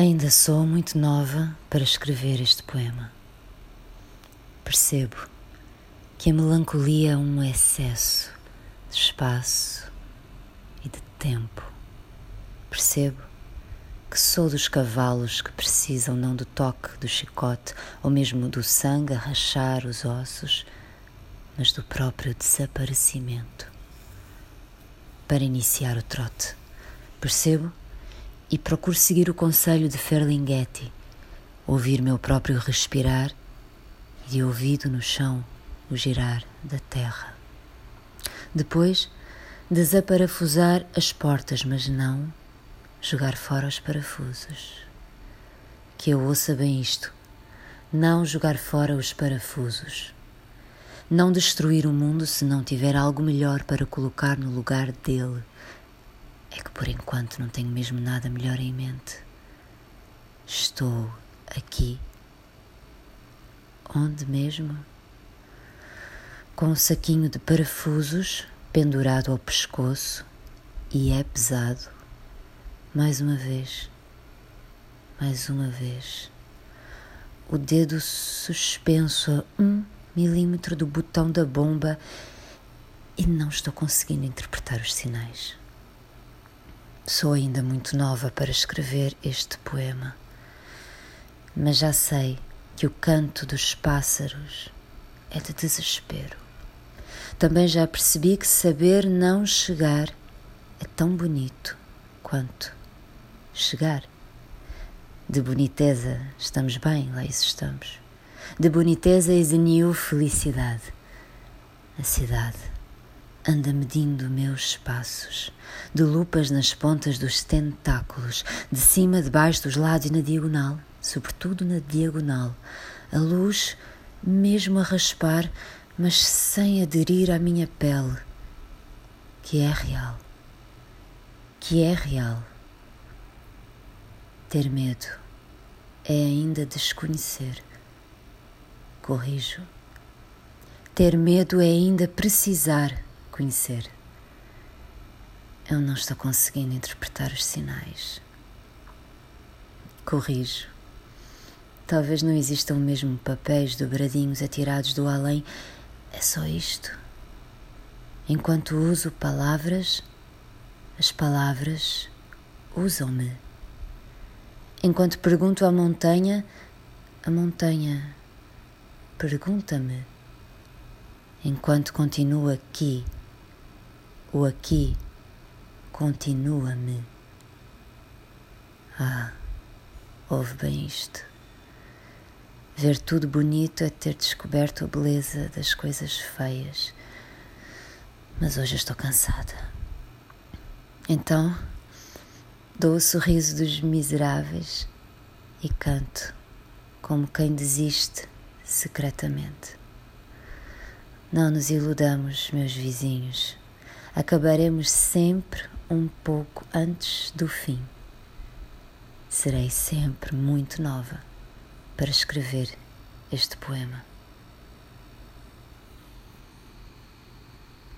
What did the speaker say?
Ainda sou muito nova para escrever este poema. Percebo que a melancolia é um excesso de espaço e de tempo. Percebo que sou dos cavalos que precisam não do toque do chicote ou mesmo do sangue a rachar os ossos, mas do próprio desaparecimento. Para iniciar o trote, percebo e procuro seguir o conselho de Ferlinghetti, ouvir meu próprio respirar e de ouvido no chão o girar da terra. Depois, desaparafusar as portas, mas não jogar fora os parafusos. Que eu ouça bem isto: não jogar fora os parafusos. Não destruir o mundo se não tiver algo melhor para colocar no lugar dele é que por enquanto não tenho mesmo nada melhor em mente. Estou aqui. Onde mesmo? Com um saquinho de parafusos pendurado ao pescoço e é pesado. Mais uma vez. Mais uma vez. O dedo suspenso a um milímetro do botão da bomba e não estou conseguindo interpretar os sinais. Sou ainda muito nova para escrever este poema, mas já sei que o canto dos pássaros é de desespero. Também já percebi que saber não chegar é tão bonito quanto chegar. De boniteza estamos bem, lá isso estamos. De boniteza new felicidade. A cidade anda medindo meus passos, de lupas nas pontas dos tentáculos, de cima, de baixo, dos lados e na diagonal, sobretudo na diagonal. A luz, mesmo a raspar, mas sem aderir à minha pele, que é real. Que é real. Ter medo é ainda desconhecer. Corrijo. Ter medo é ainda precisar conhecer. Eu não estou conseguindo interpretar os sinais. Corrijo. Talvez não existam mesmo papéis dobradinhos atirados do além. É só isto. Enquanto uso palavras, as palavras usam-me. Enquanto pergunto à montanha, a montanha pergunta-me. Enquanto continuo aqui, o aqui continua-me. Ah, ouve bem isto. Ver tudo bonito é ter descoberto a beleza das coisas feias. Mas hoje estou cansada. Então, dou o sorriso dos miseráveis e canto como quem desiste secretamente. Não nos iludamos, meus vizinhos acabaremos sempre um pouco antes do fim. Serei sempre muito nova para escrever este poema.